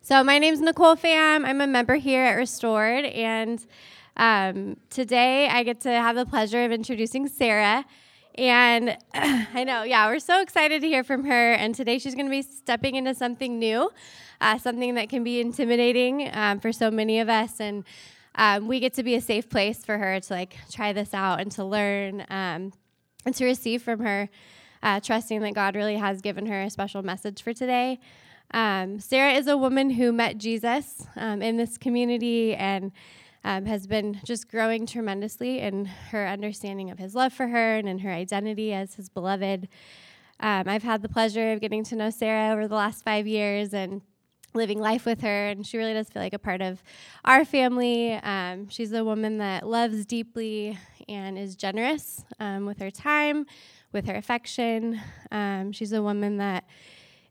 So, my name is Nicole Pham. I'm a member here at Restored, and um, today I get to have the pleasure of introducing Sarah. And I know, yeah, we're so excited to hear from her. And today she's going to be stepping into something new, uh, something that can be intimidating um, for so many of us. And um, we get to be a safe place for her to like try this out and to learn um, and to receive from her, uh, trusting that God really has given her a special message for today. Um, Sarah is a woman who met Jesus um, in this community and um, has been just growing tremendously in her understanding of his love for her and in her identity as his beloved. Um, I've had the pleasure of getting to know Sarah over the last five years and living life with her, and she really does feel like a part of our family. Um, she's a woman that loves deeply and is generous um, with her time, with her affection. She's a woman that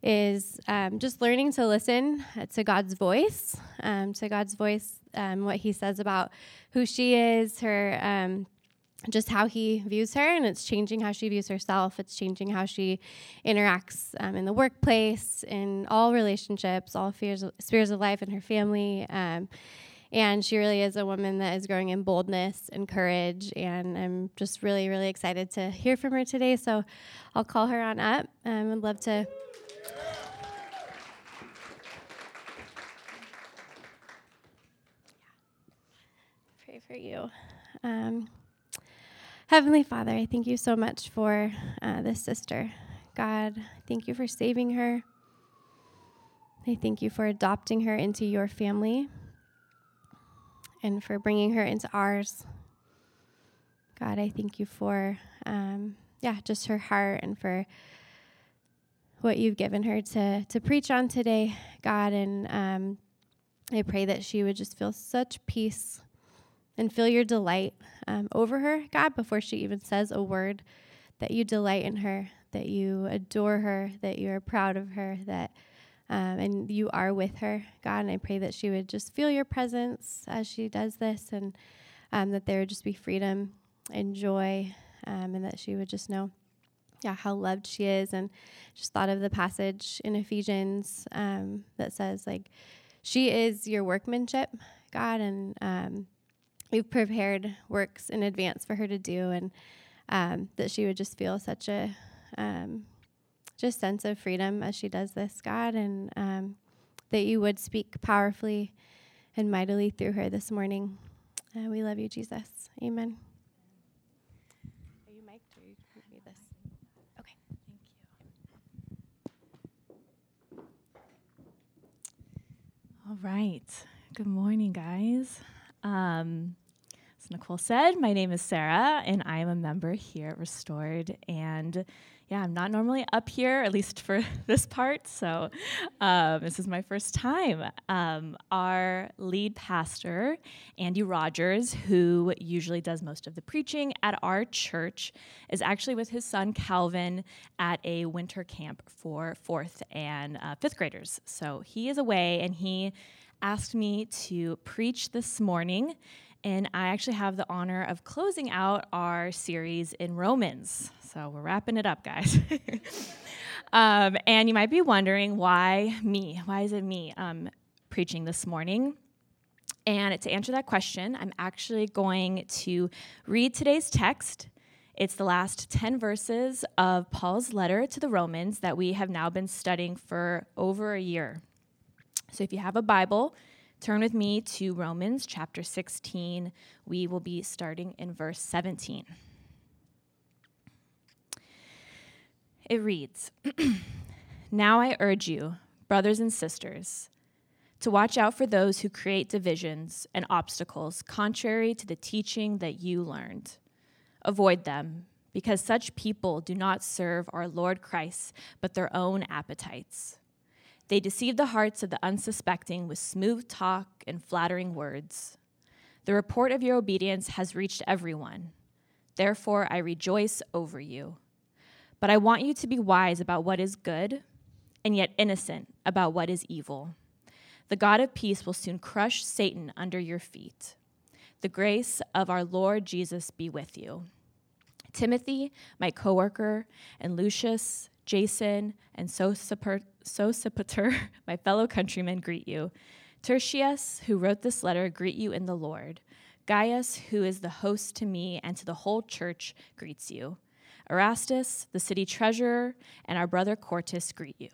is um, just learning to listen to God's voice, um, to God's voice, um, what He says about who she is, her, um, just how He views her, and it's changing how she views herself. It's changing how she interacts um, in the workplace, in all relationships, all spheres of, spheres of life, in her family. Um, and she really is a woman that is growing in boldness and courage. And I'm just really, really excited to hear from her today. So I'll call her on up. I would love to. Pray for you. Um, Heavenly Father, I thank you so much for uh, this sister. God, thank you for saving her. I thank you for adopting her into your family and for bringing her into ours. God, I thank you for, um, yeah, just her heart and for what you've given her to to preach on today, God. And um, I pray that she would just feel such peace and feel your delight um, over her, God, before she even says a word. That you delight in her, that you adore her, that you are proud of her, that um, and you are with her, God. And I pray that she would just feel your presence as she does this, and um, that there would just be freedom and joy, um, and that she would just know yeah, how loved she is. And just thought of the passage in Ephesians um, that says, like, she is your workmanship, God, and you've prepared works in advance for her to do, and um, that she would just feel such a um, just sense of freedom as she does this, God, and um, that you would speak powerfully and mightily through her this morning. Uh, we love you, Jesus. Amen. Are you? Okay, thank you. All right. Good morning, guys. Um, as Nicole said, my name is Sarah, and I am a member here at Restored. And yeah, I'm not normally up here, at least for this part. So um, this is my first time. Um, our lead pastor, Andy Rogers, who usually does most of the preaching at our church, is actually with his son Calvin at a winter camp for fourth and uh, fifth graders. So he is away and he asked me to preach this morning and I actually have the honor of closing out our series in Romans. So we're wrapping it up, guys. um, and you might be wondering why me? Why is it me um, preaching this morning? And to answer that question, I'm actually going to read today's text. It's the last 10 verses of Paul's letter to the Romans that we have now been studying for over a year. So if you have a Bible, Turn with me to Romans chapter 16. We will be starting in verse 17. It reads Now I urge you, brothers and sisters, to watch out for those who create divisions and obstacles contrary to the teaching that you learned. Avoid them, because such people do not serve our Lord Christ, but their own appetites. They deceive the hearts of the unsuspecting with smooth talk and flattering words. The report of your obedience has reached everyone. Therefore, I rejoice over you. But I want you to be wise about what is good, and yet innocent about what is evil. The God of peace will soon crush Satan under your feet. The grace of our Lord Jesus be with you. Timothy, my coworker, and Lucius, Jason, and Sosipater, my fellow countrymen, greet you. Tertius, who wrote this letter, greet you in the Lord. Gaius, who is the host to me and to the whole church, greets you. Erastus, the city treasurer, and our brother Quartus greet you.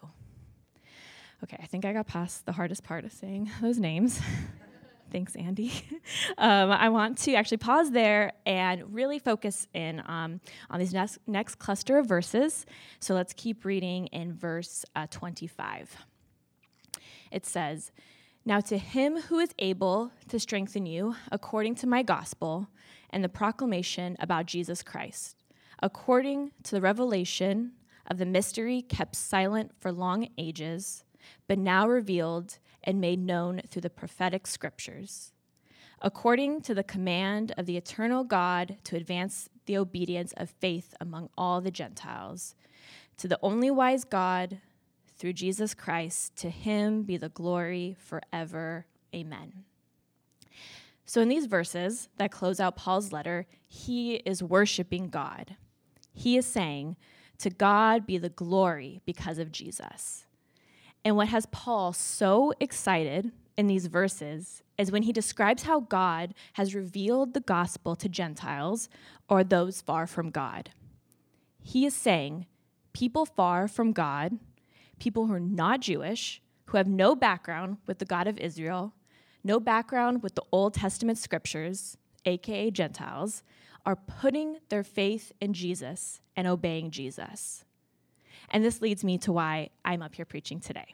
Okay, I think I got past the hardest part of saying those names. Thanks, Andy. um, I want to actually pause there and really focus in um, on these next, next cluster of verses. So let's keep reading in verse uh, 25. It says, Now to him who is able to strengthen you according to my gospel and the proclamation about Jesus Christ, according to the revelation of the mystery kept silent for long ages, but now revealed and made known through the prophetic scriptures, according to the command of the eternal God to advance the obedience of faith among all the Gentiles. To the only wise God, through Jesus Christ, to him be the glory forever. Amen. So, in these verses that close out Paul's letter, he is worshiping God. He is saying, To God be the glory because of Jesus. And what has Paul so excited in these verses is when he describes how God has revealed the gospel to Gentiles or those far from God. He is saying, people far from God, people who are not Jewish, who have no background with the God of Israel, no background with the Old Testament scriptures, aka Gentiles, are putting their faith in Jesus and obeying Jesus. And this leads me to why I'm up here preaching today.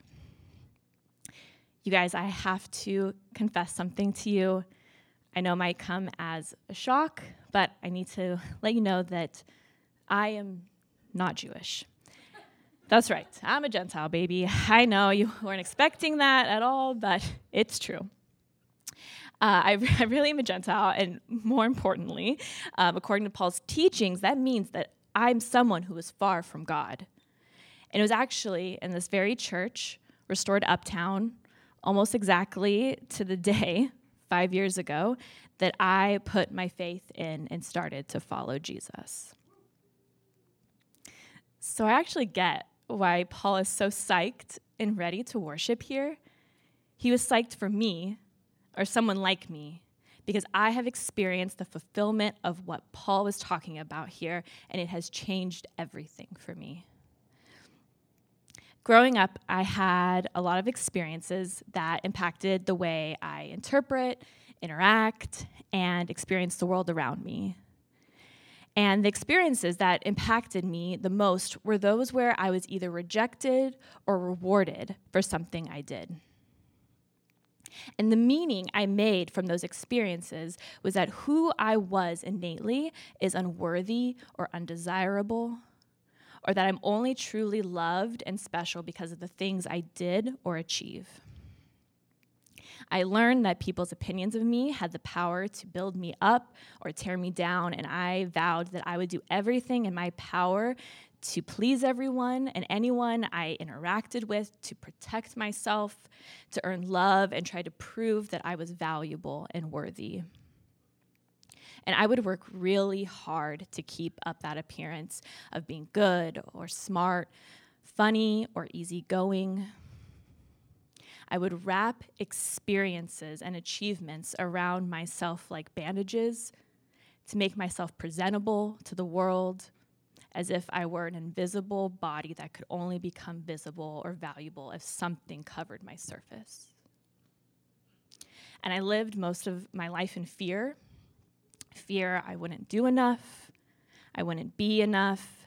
You guys, I have to confess something to you. I know it might come as a shock, but I need to let you know that I am not Jewish. That's right, I'm a Gentile, baby. I know you weren't expecting that at all, but it's true. Uh, I, I, really am a Gentile, and more importantly, um, according to Paul's teachings, that means that I'm someone who is far from God. And it was actually in this very church, restored uptown, almost exactly to the day, five years ago, that I put my faith in and started to follow Jesus. So I actually get why Paul is so psyched and ready to worship here. He was psyched for me, or someone like me, because I have experienced the fulfillment of what Paul was talking about here, and it has changed everything for me. Growing up, I had a lot of experiences that impacted the way I interpret, interact, and experience the world around me. And the experiences that impacted me the most were those where I was either rejected or rewarded for something I did. And the meaning I made from those experiences was that who I was innately is unworthy or undesirable, or that I'm only truly loved and special because of the things I did or achieve. I learned that people's opinions of me had the power to build me up or tear me down, and I vowed that I would do everything in my power to please everyone and anyone I interacted with, to protect myself, to earn love, and try to prove that I was valuable and worthy. And I would work really hard to keep up that appearance of being good or smart, funny or easygoing. I would wrap experiences and achievements around myself like bandages to make myself presentable to the world as if I were an invisible body that could only become visible or valuable if something covered my surface. And I lived most of my life in fear fear I wouldn't do enough, I wouldn't be enough,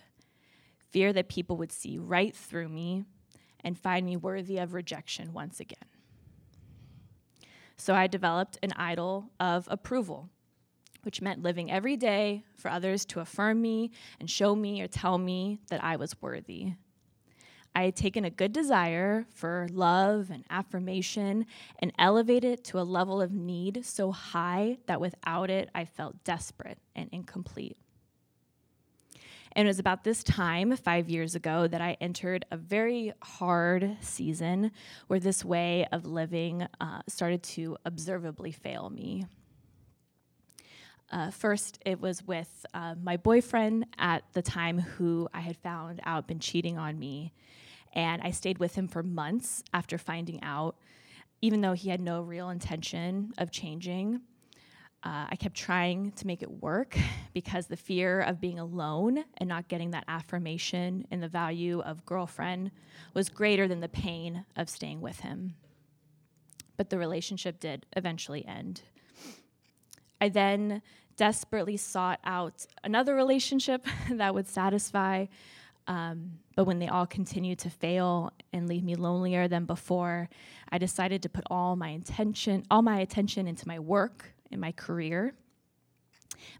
fear that people would see right through me and find me worthy of rejection once again. So I developed an idol of approval which meant living every day for others to affirm me and show me or tell me that I was worthy. I had taken a good desire for love and affirmation and elevated it to a level of need so high that without it, I felt desperate and incomplete. And it was about this time, five years ago, that I entered a very hard season where this way of living uh, started to observably fail me Uh, first, it was with uh, my boyfriend at the time who I had found out been cheating on me. And I stayed with him for months after finding out, even though he had no real intention of changing. Uh, I kept trying to make it work because the fear of being alone and not getting that affirmation and the value of girlfriend was greater than the pain of staying with him. But the relationship did eventually end. I then desperately sought out another relationship that would satisfy. Um, but when they all continued to fail and leave me lonelier than before, I decided to put all my intention, all my attention into my work and my career.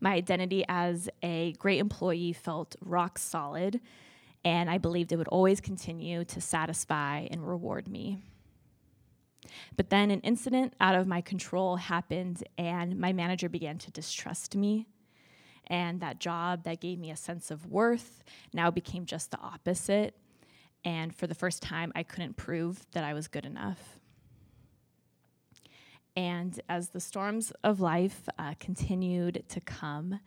My identity as a great employee felt rock solid, and I believed it would always continue to satisfy and reward me. But then an incident out of my control happened, and my manager began to distrust me. And that job that gave me a sense of worth now became just the opposite. And for the first time, I couldn't prove that I was good enough. And as the storms of life uh, continued to come,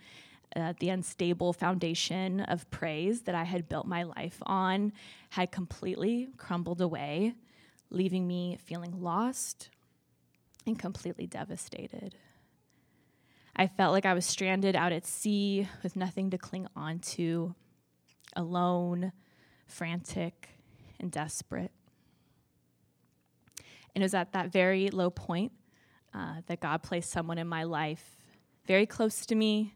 uh, the unstable foundation of praise that I had built my life on had completely crumbled away leaving me feeling lost and completely devastated. I felt like I was stranded out at sea with nothing to cling on to, alone, frantic, and desperate. And it was at that very low point uh, that God placed someone in my life very close to me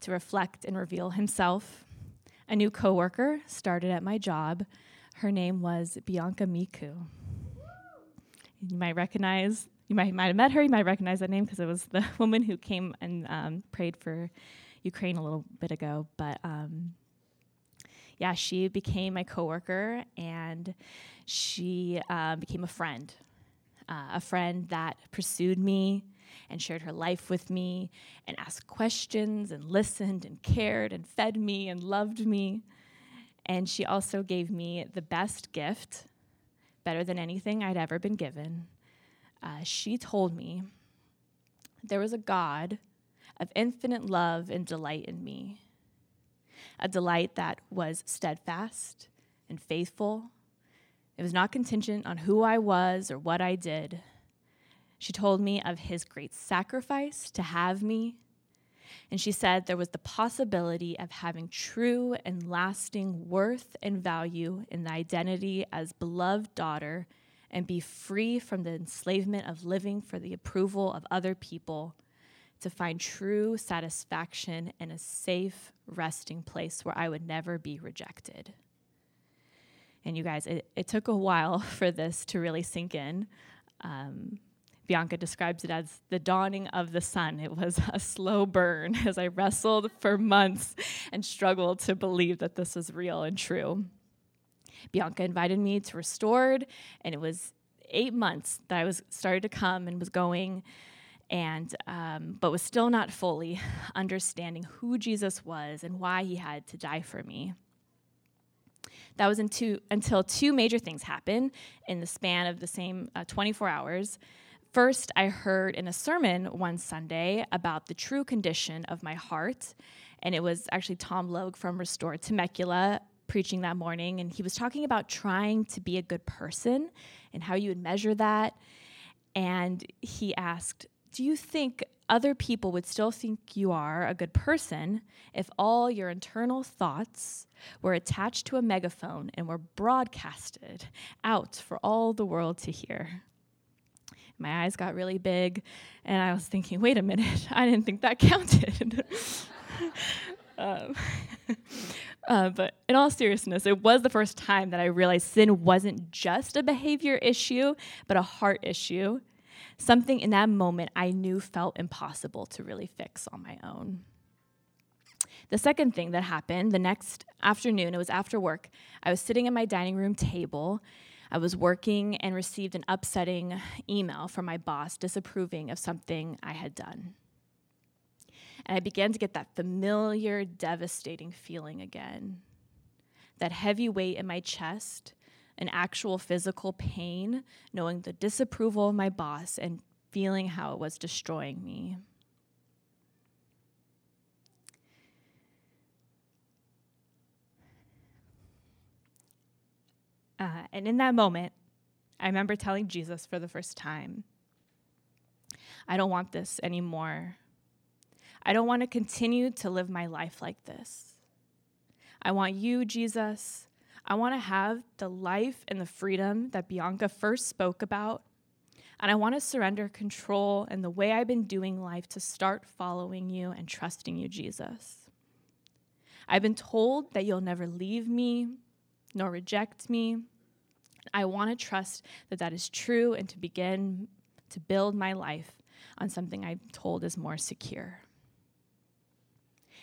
to reflect and reveal himself. A new coworker started at my job. Her name was Bianca Miku. You might recognize, you might, might have met her, you might recognize that name because it was the woman who came and um, prayed for Ukraine a little bit ago. But um, yeah, she became my coworker and she uh, became a friend, uh, a friend that pursued me and shared her life with me and asked questions and listened and cared and fed me and loved me. And she also gave me the best gift better than anything I'd ever been given, uh, she told me there was a God of infinite love and delight in me, a delight that was steadfast and faithful. It was not contingent on who I was or what I did. She told me of his great sacrifice to have me and she said there was the possibility of having true and lasting worth and value in the identity as beloved daughter and be free from the enslavement of living for the approval of other people to find true satisfaction in a safe resting place where I would never be rejected. And you guys, it, it took a while for this to really sink in. Um, Bianca describes it as the dawning of the sun. It was a slow burn as I wrestled for months and struggled to believe that this was real and true. Bianca invited me to Restored, and it was eight months that I was started to come and was going, and um, but was still not fully understanding who Jesus was and why He had to die for me. That was two, until two major things happened in the span of the same uh, 24 hours. First, I heard in a sermon one Sunday about the true condition of my heart, and it was actually Tom Logue from Restored Temecula preaching that morning, and he was talking about trying to be a good person and how you would measure that. And he asked, Do you think other people would still think you are a good person if all your internal thoughts were attached to a megaphone and were broadcasted out for all the world to hear? my eyes got really big, and I was thinking, wait a minute, I didn't think that counted. um, uh, but in all seriousness, it was the first time that I realized sin wasn't just a behavior issue, but a heart issue. Something in that moment I knew felt impossible to really fix on my own. The second thing that happened the next afternoon, it was after work, I was sitting at my dining room table I was working and received an upsetting email from my boss disapproving of something I had done. And I began to get that familiar, devastating feeling again. That heavy weight in my chest, an actual physical pain, knowing the disapproval of my boss and feeling how it was destroying me. Uh, and in that moment, I remember telling Jesus for the first time, I don't want this anymore. I don't want to continue to live my life like this. I want you, Jesus. I want to have the life and the freedom that Bianca first spoke about. And I want to surrender control and the way I've been doing life to start following you and trusting you, Jesus. I've been told that you'll never leave me nor reject me. I want to trust that that is true and to begin to build my life on something I'm told is more secure.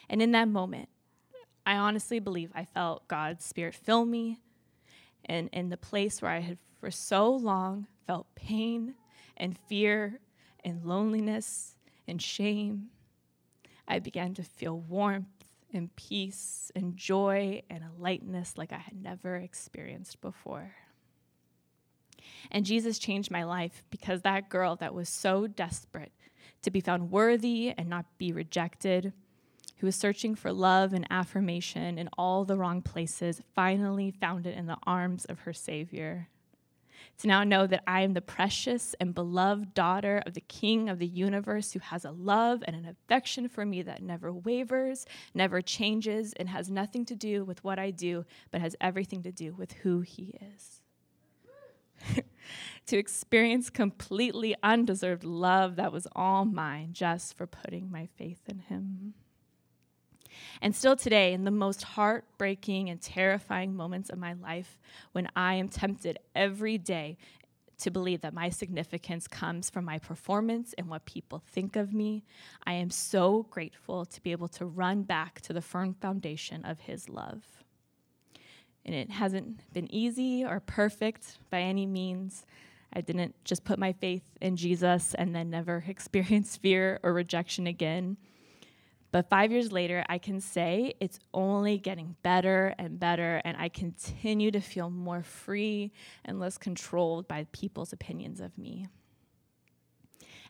And in that moment, I honestly believe I felt God's Spirit fill me. And in the place where I had for so long felt pain and fear and loneliness and shame, I began to feel warmth and peace and joy and a lightness like I had never experienced before. And Jesus changed my life because that girl that was so desperate to be found worthy and not be rejected, who was searching for love and affirmation in all the wrong places, finally found it in the arms of her Savior. To now know that I am the precious and beloved daughter of the King of the universe who has a love and an affection for me that never wavers, never changes, and has nothing to do with what I do, but has everything to do with who He is. to experience completely undeserved love that was all mine just for putting my faith in Him. And still today, in the most heartbreaking and terrifying moments of my life, when I am tempted every day to believe that my significance comes from my performance and what people think of me, I am so grateful to be able to run back to the firm foundation of His love. And it hasn't been easy or perfect by any means. I didn't just put my faith in Jesus and then never experience fear or rejection again. But five years later, I can say it's only getting better and better, and I continue to feel more free and less controlled by people's opinions of me.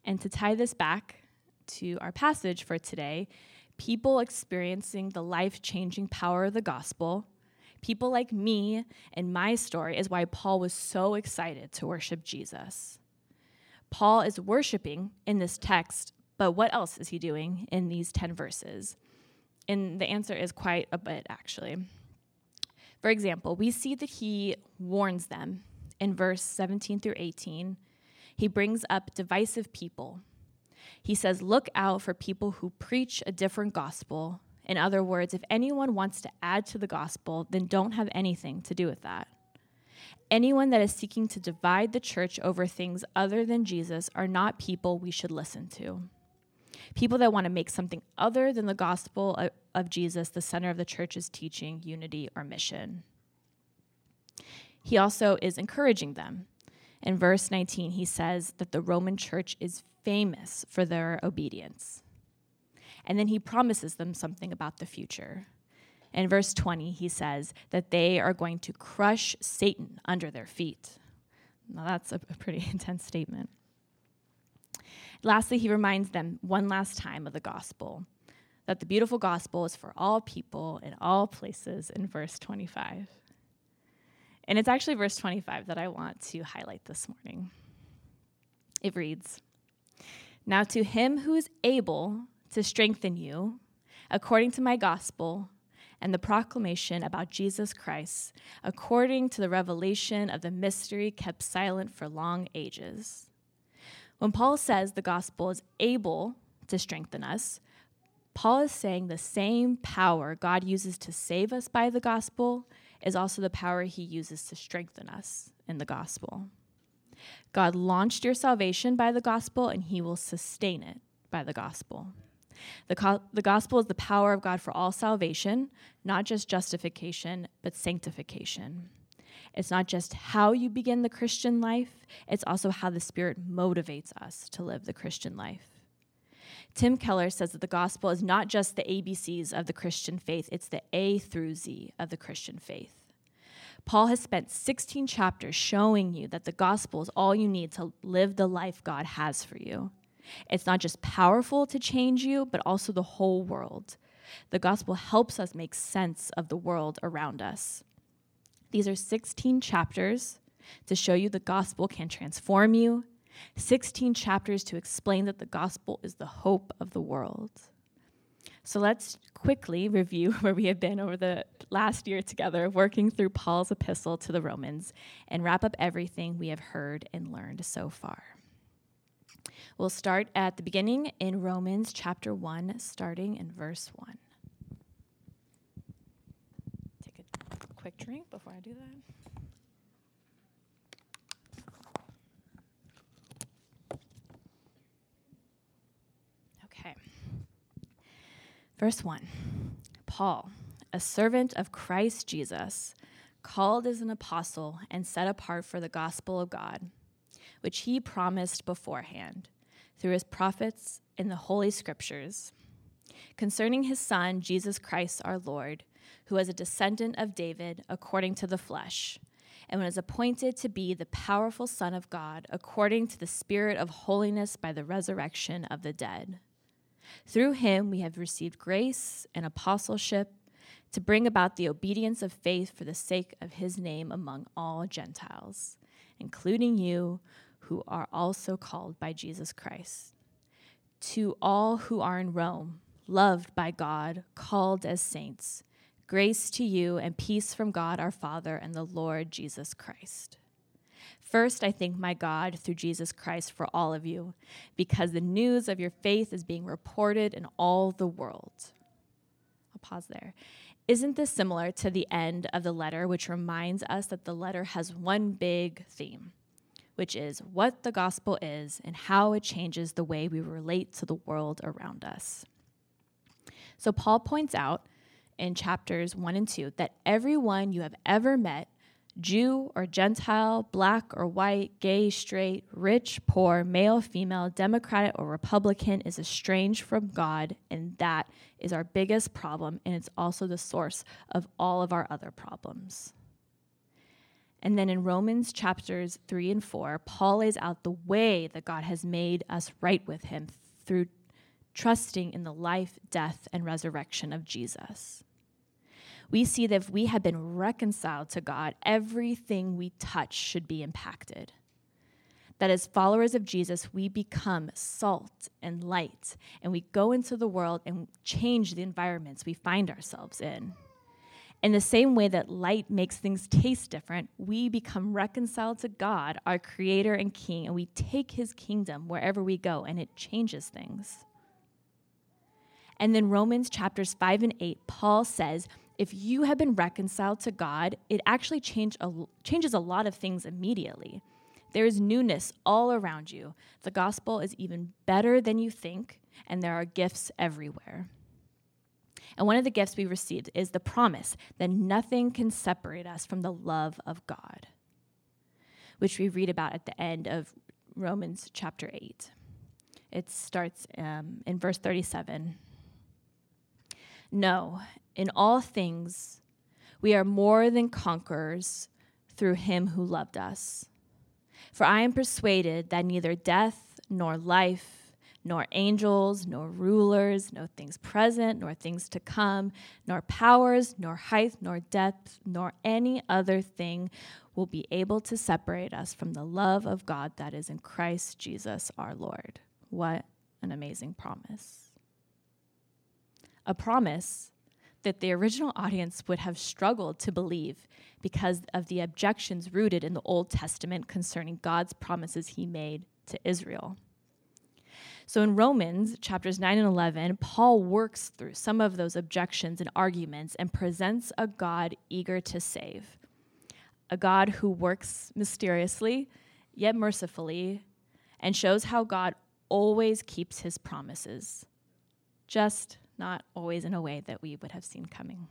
And to tie this back to our passage for today, people experiencing the life changing power of the gospel People like me and my story is why Paul was so excited to worship Jesus. Paul is worshiping in this text, but what else is he doing in these 10 verses? And the answer is quite a bit, actually. For example, we see that he warns them in verse 17 through 18. He brings up divisive people. He says, Look out for people who preach a different gospel in other words, if anyone wants to add to the gospel, then don't have anything to do with that. Anyone that is seeking to divide the church over things other than Jesus are not people we should listen to. People that want to make something other than the gospel of Jesus the center of the church's teaching, unity, or mission. He also is encouraging them. In verse 19, he says that the Roman church is famous for their obedience. And then he promises them something about the future. In verse 20, he says that they are going to crush Satan under their feet. Now, that's a, pretty intense statement. Lastly, he reminds them one last time of the gospel that the beautiful gospel is for all people in all places in verse 25. And it's actually verse 25 that I want to highlight this morning. It reads Now to him who is able to strengthen you according to my gospel and the proclamation about Jesus Christ, according to the revelation of the mystery kept silent for long ages. When Paul says the gospel is able to strengthen us, Paul is saying the same power God uses to save us by the gospel is also the power he uses to strengthen us in the gospel. God launched your salvation by the gospel, and he will sustain it by the gospel. The, co- the gospel is the power of God for all salvation, not just justification, but sanctification. It's not just how you begin the Christian life, it's also how the Spirit motivates us to live the Christian life. Tim Keller says that the gospel is not just the ABCs of the Christian faith, it's the A through Z of the Christian faith. Paul has spent 16 chapters showing you that the gospel is all you need to live the life God has for you. It's not just powerful to change you, but also the whole world. The gospel helps us make sense of the world around us. These are 16 chapters to show you the gospel can transform you, 16 chapters to explain that the gospel is the hope of the world. So let's quickly review where we have been over the last year together, working through Paul's epistle to the Romans, and wrap up everything we have heard and learned so far. We'll start at the beginning in Romans chapter 1, starting in verse 1. Take a quick drink before I do that. Okay. Verse 1 Paul, a servant of Christ Jesus, called as an apostle and set apart for the gospel of God, which he promised beforehand through his prophets in the Holy Scriptures, concerning his Son, Jesus Christ our Lord, who was a descendant of David according to the flesh, and was appointed to be the powerful Son of God according to the Spirit of holiness by the resurrection of the dead. Through him we have received grace and apostleship to bring about the obedience of faith for the sake of his name among all Gentiles, including you who are also called by Jesus Christ. To all who are in Rome, loved by God, called as saints, grace to you and peace from God our Father and the Lord Jesus Christ. First, I thank my God through Jesus Christ for all of you, because the news of your faith is being reported in all the world. I'll pause there. Isn't this similar to the end of the letter, which reminds us that the letter has one big theme? which is what the gospel is and how it changes the way we relate to the world around us. So, Paul points out in chapters 1 and 2 that everyone you have ever met, Jew or Gentile, black or white, gay, straight, rich, poor, male, female, Democratic or Republican, is estranged from God, and that is our biggest problem, and it's also the source of all of our other problems. And then in Romans chapters 3 and 4, Paul lays out the way that God has made us right with him through trusting in the life, death, and resurrection of Jesus. We see that if we have been reconciled to God, everything we touch should be impacted. That as followers of Jesus, we become salt and light, and we go into the world and change the environments we find ourselves in. In the same way that light makes things taste different, we become reconciled to God, our creator and king, and we take his kingdom wherever we go, and it changes things. And then Romans chapters 5 and 8, Paul says, if you have been reconciled to God, it actually change a, changes a lot of things immediately. There is newness all around you. The gospel is even better than you think, and there are gifts everywhere. And one of the gifts we received is the promise that nothing can separate us from the love of God, which we read about at the end of Romans chapter 8. It starts um, in verse 37. No, in all things, we are more than conquerors through him who loved us. For I am persuaded that neither death nor life, nor angels, nor rulers, nor things present, nor things to come, nor powers, nor height, nor depth, nor any other thing will be able to separate us from the love of God that is in Christ Jesus our Lord. What an amazing promise! A promise that the original audience would have struggled to believe because of the objections rooted in the Old Testament concerning God's promises he made to Israel. So in Romans chapters 9 and 11, Paul works through some of those objections and arguments and presents a God eager to save, a God who works mysteriously yet mercifully and shows how God always keeps his promises, just not always in a way that we would have seen coming.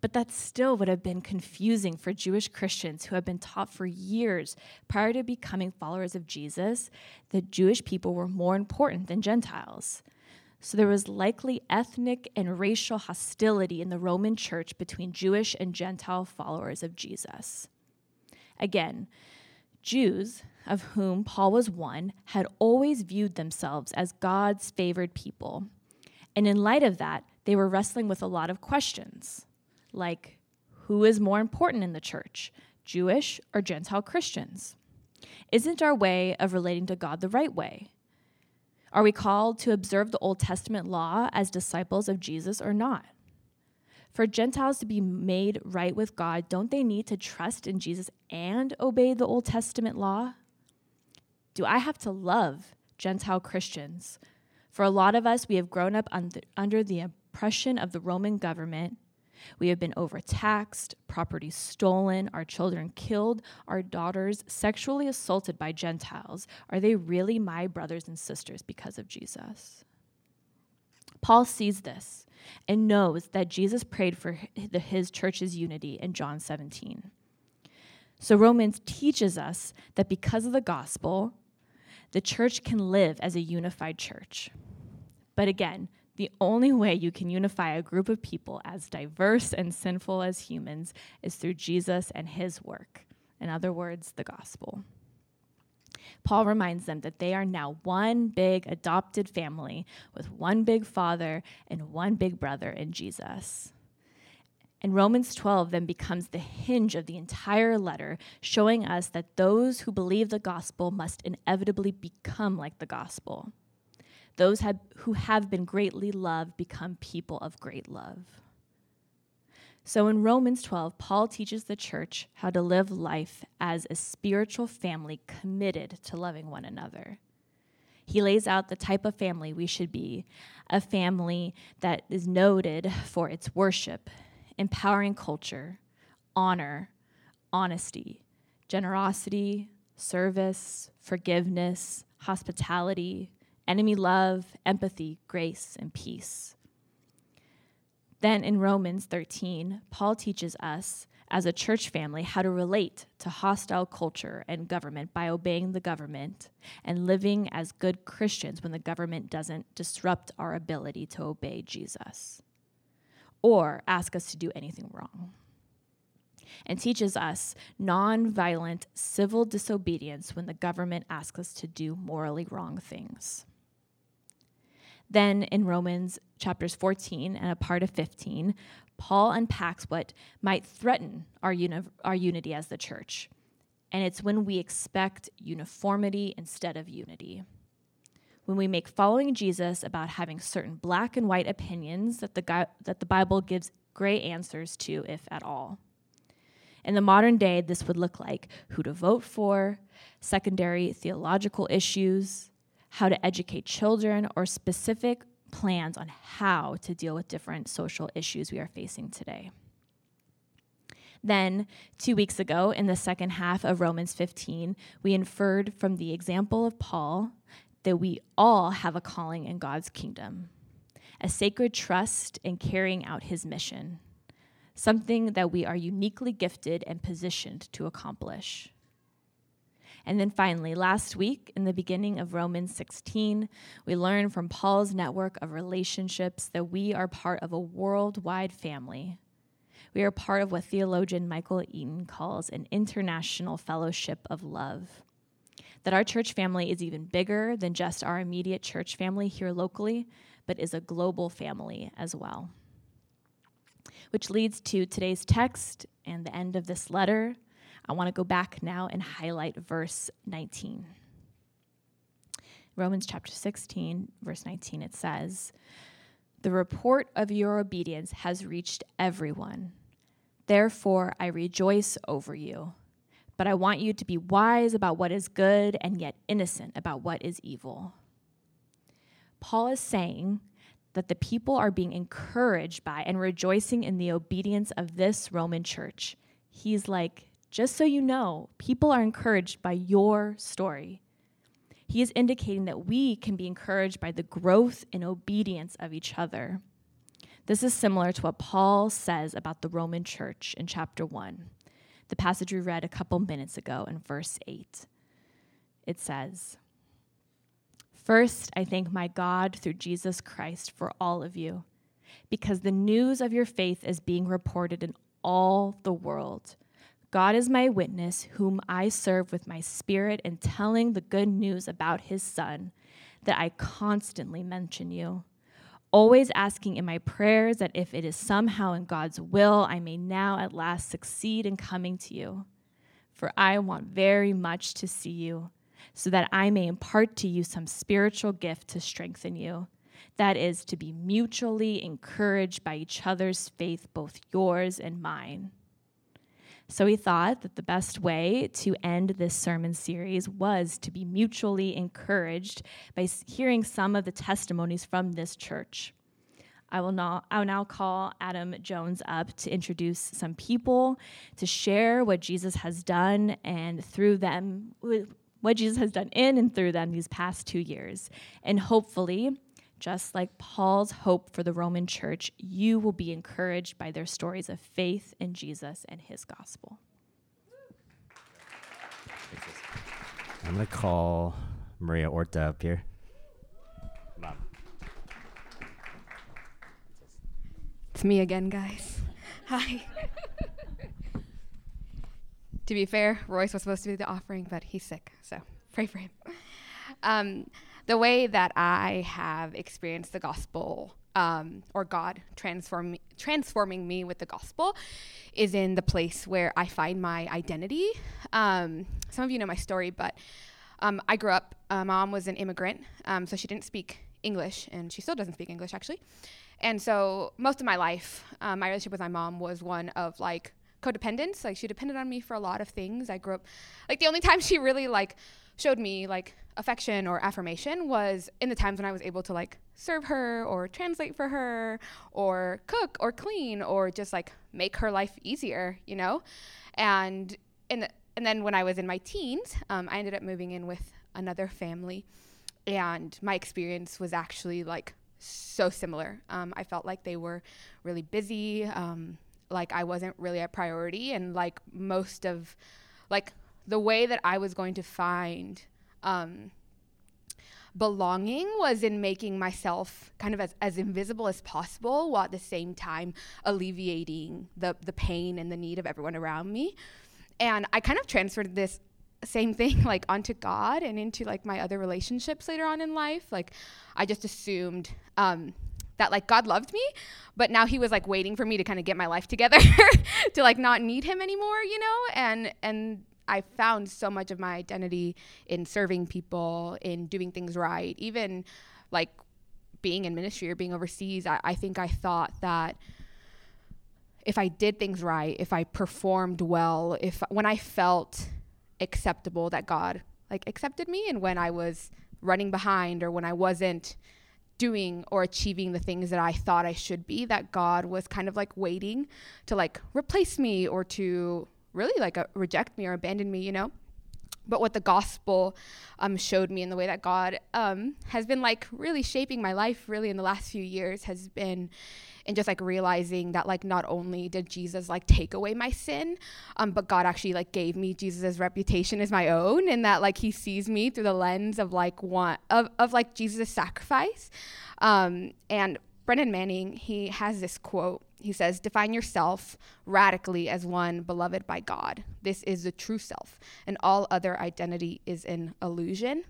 But that still would have been confusing for Jewish Christians who had been taught for years prior to becoming followers of Jesus that Jewish people were more important than Gentiles. So there was likely ethnic and racial hostility in the Roman church between Jewish and Gentile followers of Jesus. Again, Jews, of whom Paul was one, had always viewed themselves as God's favored people. And in light of that, they were wrestling with a lot of questions like Who is more important in the church, Jewish or Gentile Christians? Isn't our way of relating to God the right way? Are we called to observe the Old Testament law as disciples of Jesus or not? For Gentiles to be made right with God, don't they need to trust in Jesus and obey the Old Testament law? Do I have to love Gentile Christians? For a lot of us, we have grown up under the oppression of the Roman government. We have been overtaxed, property stolen, our children killed, our daughters sexually assaulted by Gentiles. Are they really my brothers and sisters because of Jesus? Paul sees this and knows that Jesus prayed for his church's unity in John 17. So Romans teaches us that because of the gospel, the church can live as a unified church. But again, the only way you can unify a group of people as diverse and sinful as humans is through Jesus and his work. In other words, the gospel. Paul reminds them that they are now one big adopted family with one big father and one big brother in Jesus. And Romans 12 then becomes the hinge of the entire letter, showing us that those who believe the gospel must inevitably become like the gospel. Those have, who have been greatly loved become people of great love. So in Romans 12, Paul teaches the church how to live life as a spiritual family committed to loving one another. He lays out the type of family we should be a family that is noted for its worship, empowering culture, honor, honesty, generosity, service, forgiveness, hospitality, enemy love, empathy, grace, and peace. Then in Romans 13, Paul teaches us as a church family how to relate to hostile culture and government by obeying the government and living as good Christians when the government doesn't disrupt our ability to obey Jesus or ask us to do anything wrong. And teaches us nonviolent civil disobedience when the government asks us to do morally wrong things. Then in Romans chapters 14 and a part of 15, Paul unpacks what might threaten our, uni- our unity as the church. And it's when we expect uniformity instead of unity. When we make following Jesus about having certain black and white opinions that the, that the Bible gives gray answers to, if at all. In the modern day, this would look like who to vote for, secondary theological issues, how to educate children, or specific plans on how to deal with different social issues we are facing today. Then, two weeks ago, in the second half of Romans 15, we inferred from the example of Paul that we all have a calling in God's kingdom, a sacred trust in carrying out his mission, something that we are uniquely gifted and positioned to accomplish. And then finally, last week, in the beginning of Romans 16, we learned from Paul's network of relationships that we are part of a worldwide family. We are part of what theologian Michael Eaton calls an international fellowship of love. That our church family is even bigger than just our immediate church family here locally, but is a global family as well. Which leads to today's text and the end of this letter I want to go back now and highlight verse 19. Romans chapter 16, verse 19, it says, The report of your obedience has reached everyone. Therefore, I rejoice over you. But I want you to be wise about what is good and yet innocent about what is evil. Paul is saying that the people are being encouraged by and rejoicing in the obedience of this Roman church. He's like, just so you know, people are encouraged by your story. He is indicating that we can be encouraged by the growth in obedience of each other. This is similar to what Paul says about the Roman church in chapter 1, the passage we read a couple minutes ago in verse 8. It says, First, I thank my God through Jesus Christ for all of you, because the news of your faith is being reported in all the world. God is my witness, whom I serve with my spirit in telling the good news about his Son, that I constantly mention you. Always asking in my prayers that if it is somehow in God's will, I may now at last succeed in coming to you. For I want very much to see you, so that I may impart to you some spiritual gift to strengthen you. That is, to be mutually encouraged by each other's faith, both yours and mine. So we thought that the best way to end this sermon series was to be mutually encouraged by hearing some of the testimonies from this church. I will now, I will now call Adam Jones up to introduce some people to share what Jesus has done and through them, what Jesus has done in and through them these past two years. And hopefully, just like Paul's hope for the Roman church, you will be encouraged by their stories of faith in Jesus and his gospel. I'm going to call Maria Orta up here. It's me again, guys. Hi. to be fair, Royce was supposed to be the offering, but he's sick, so pray for him. Um, the way that I have experienced the gospel um, or God transform, transforming me with the gospel is in the place where I find my identity. Um, some of you know my story, but um, I grew up, uh, mom was an immigrant, um, so she didn't speak English, and she still doesn't speak English actually. And so most of my life, uh, my relationship with my mom was one of like codependence. Like she depended on me for a lot of things. I grew up, like the only time she really like showed me like affection or affirmation was in the times when I was able to like serve her or translate for her or cook or clean or just like make her life easier, you know? And in the, and then when I was in my teens, um, I ended up moving in with another family and my experience was actually like so similar. Um, I felt like they were really busy, um, like I wasn't really a priority, and like most of, like the way that I was going to find um, belonging was in making myself kind of as, as invisible as possible while at the same time alleviating the, the pain and the need of everyone around me. And I kind of transferred this same thing like onto God and into like my other relationships later on in life. Like I just assumed um, that like God loved me, but now he was like waiting for me to kind of get my life together to like not need him anymore, you know? And and I found so much of my identity in serving people, in doing things right, even like being in ministry or being overseas. I, I think I thought that if I did things right, if I performed well, if when I felt acceptable, that God like accepted me, and when I was running behind or when I wasn't doing or achieving the things that I thought I should be, that God was kind of like waiting to like replace me or to really like a, reject me or abandon me, you know? But what the gospel um, showed me in the way that God um, has been like really shaping my life really in the last few years has been in just like realizing that like not only did Jesus like take away my sin, um, but God actually like gave me Jesus's reputation as my own, and that like He sees me through the lens of like one of of like Jesus' sacrifice. Um, and Brennan Manning he has this quote he says, Define yourself radically as one beloved by God. This is the true self, and all other identity is an illusion.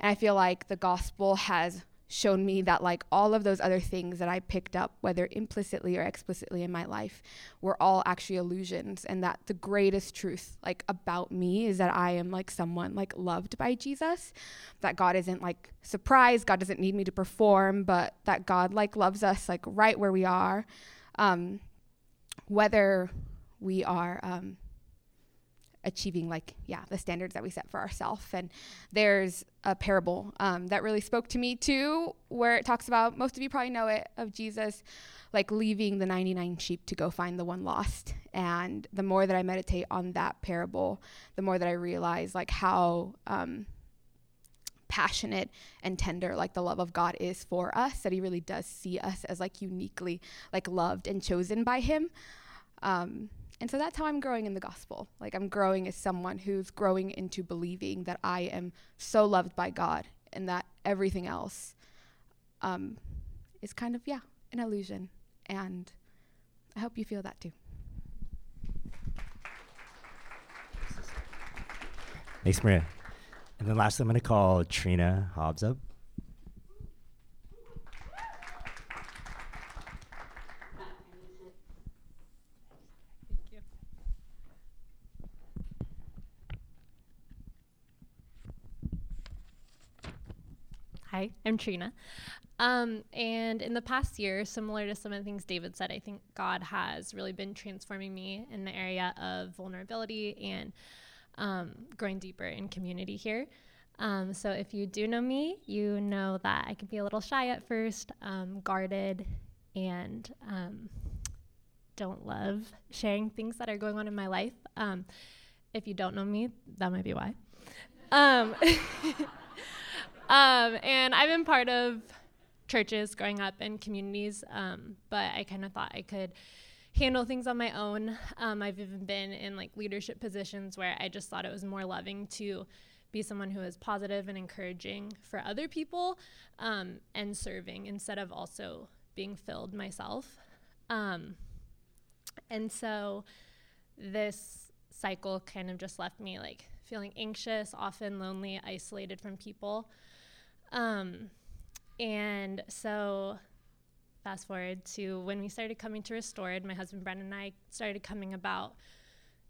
And I feel like the gospel has shown me that like all of those other things that I picked up whether implicitly or explicitly in my life were all actually illusions and that the greatest truth like about me is that I am like someone like loved by Jesus that God isn't like surprised God doesn't need me to perform but that God like loves us like right where we are um, whether we are um, achieving like yeah the standards that we set for ourselves and there's a parable um, that really spoke to me too where it talks about most of you probably know it of jesus like leaving the 99 sheep to go find the one lost. And the more that i meditate on that parable the more that i realize like how um, passionate and tender like the love of God is for us that he really does see us as like uniquely like loved and chosen by him. Um, and so that's how I'm growing in the gospel. Like I'm growing as someone who's growing into believing that I am so loved by God and that everything else um, is kind of yeah an illusion. And I hope you feel that too. Thanks, Maria. And then lastly, I'm going to call Trina Hobbs up. Hi, I'm Trina. Um, and in the past year, similar to some of the things David said, I think God has really been transforming me in the area of vulnerability and um, growing deeper in community here. Um, so if you do know me, you know that I can be a little shy at first, um, guarded, and um, don't love sharing things that are going on in my life. Um, if you don't know me, that might be why. Um, and I've been part of churches growing up in communities, but I kind of thought I could handle things on my own. Um, I've even been in like leadership positions where I just thought it was more loving to be someone who is positive and encouraging for other people um, and serving instead of also being filled myself. Um, and so this cycle kind of just left me like feeling anxious, often lonely, isolated from people. Um, and so fast forward to when we started coming to Restored, my husband Brendan and I started coming about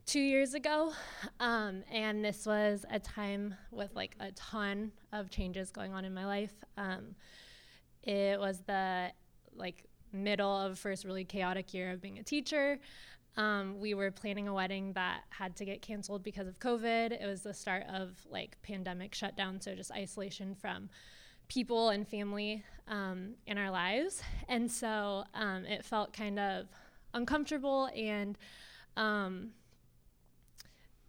two years ago. Um, and this was a time with like a ton of changes going on in my life. Um, it was the like middle of first really chaotic year of being a teacher. Um, we were planning a wedding that had to get canceled because of COVID. It was the start of like pandemic shutdown, so just isolation from people and family um, in our lives. And so um, it felt kind of uncomfortable and, um,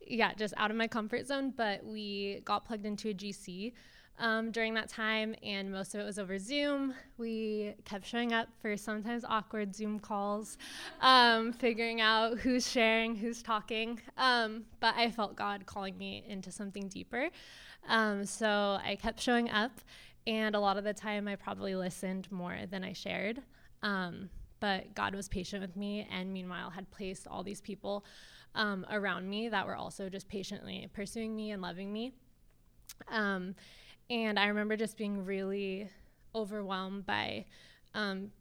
yeah, just out of my comfort zone. But we got plugged into a GC um, during that time, and most of it was over Zoom. We kept showing up for sometimes awkward Zoom calls, um, figuring out who's sharing, who's talking. Um, but I felt God calling me into something deeper. So I kept showing up, and a lot of the time I probably listened more than I shared. Um, but God was patient with me, and meanwhile, had placed all these people um, around me that were also just patiently pursuing me and loving me. Um, and I remember just being really overwhelmed by um,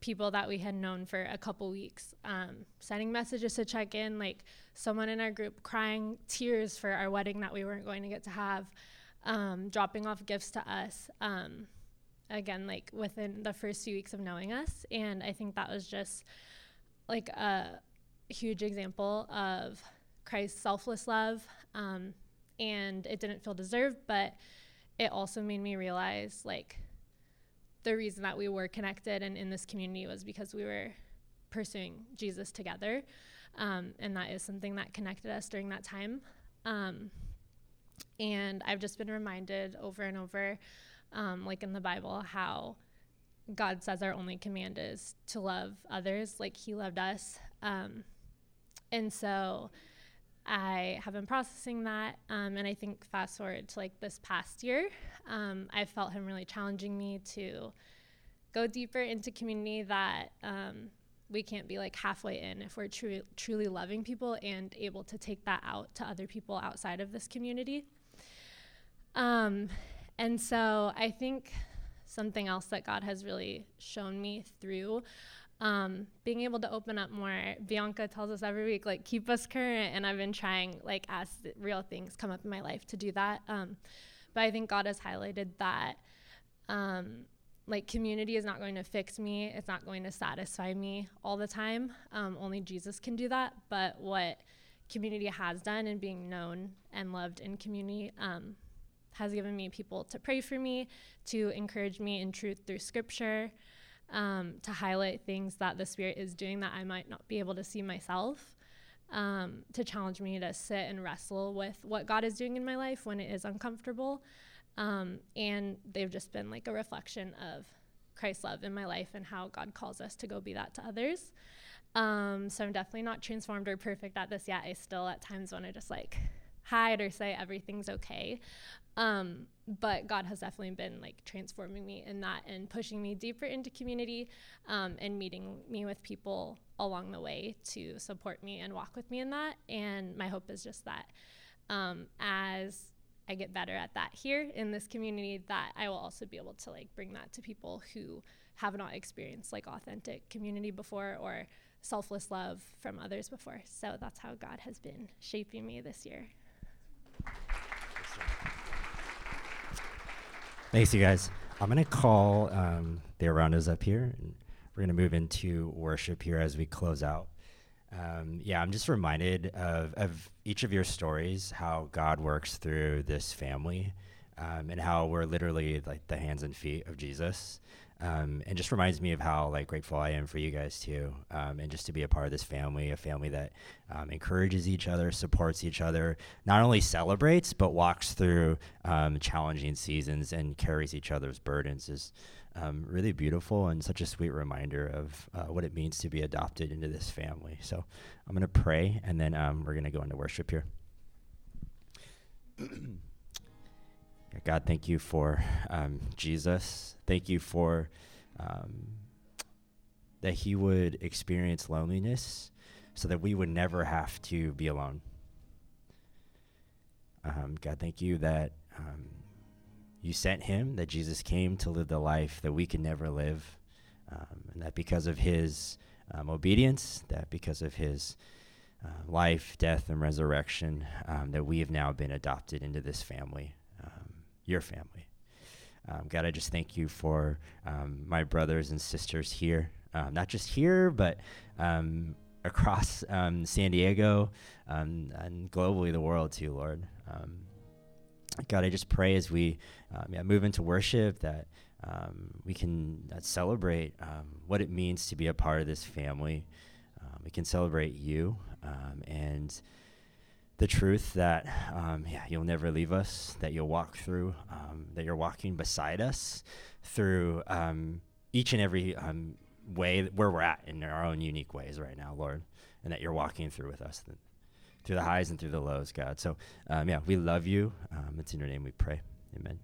people that we had known for a couple weeks, um, sending messages to check in, like someone in our group crying tears for our wedding that we weren't going to get to have, um, dropping off gifts to us. Um, again, like within the first few weeks of knowing us. And I think that was just like a huge example of Christ's selfless love. Um, and it didn't feel deserved, but it also made me realize like the reason that we were connected and in this community was because we were pursuing Jesus together. Um, and that is something that connected us during that time. Um, and I've just been reminded over and over, um, like in the Bible, how God says our only command is to love others like He loved us. Um, and so I have been processing that. Um, and I think fast forward to like this past year, um, I felt him really challenging me to go deeper into community that um, we can't be like halfway in if we're tru- truly loving people and able to take that out to other people outside of this community. Um, and so I think something else that God has really shown me through um, being able to open up more. Bianca tells us every week, like, keep us current. And I've been trying, like, as real things come up in my life to do that. Um, but I think God has highlighted that, um, like, community is not going to fix me, it's not going to satisfy me all the time. Um, only Jesus can do that. But what community has done and being known and loved in community um, has given me people to pray for me, to encourage me in truth through scripture um, to highlight things that the Spirit is doing that I might not be able to see myself, um, to challenge me to sit and wrestle with what God is doing in my life when it is uncomfortable. Um, and they've just been like a reflection of Christ's love in my life and how God calls us to go be that to others. Um, so I'm definitely not transformed or perfect at this yet. I still at times want to just like hide or say everything's okay. Um, but God has definitely been like transforming me in that and pushing me deeper into community um, and meeting me with people along the way to support me and walk with me in that. And my hope is just that um, as I get better at that here in this community, that I will also be able to like bring that to people who have not experienced like authentic community before or selfless love from others before. So that's how God has been shaping me this year. Thanks, you guys. I'm going to call um, the Aroundas up here, and we're going to move into worship here as we close out. Um, yeah, I'm just reminded of, of each of your stories, how God works through this family, um, and how we're literally like the hands and feet of Jesus. Um, and just reminds me of how like grateful I am for you guys too, um, and just to be a part of this family, a family that um, encourages each other, supports each other, not only celebrates but walks through um, challenging seasons and carries each other's burdens is um, really beautiful and such a sweet reminder of uh, what it means to be adopted into this family. So I'm gonna pray and then um, we're gonna go into worship here. God, thank you for um, Jesus. Thank you for um, that He would experience loneliness so that we would never have to be alone. Um, God, thank you that um, you sent Him, that Jesus came to live the life that we could never live, um, and that because of His um, obedience, that because of His uh, life, death, and resurrection, that we have now been adopted into this family your family. Um, God, I just thank you for um, my brothers and sisters here, um, not just here, but um, across um, San Diego um, and globally the world too, Lord. God, I just pray as we yeah, move into worship that we can uh, celebrate what it means to be a part of this family. we can celebrate you and the truth that um, yeah, you'll never leave us, that you'll walk through, um, that you're walking beside us through um, each and every um, way where we're at in our own unique ways right now, Lord, and that you're walking through with us through the highs and through the lows, God. So, um, yeah, we love you. Um, it's in your name we pray. Amen.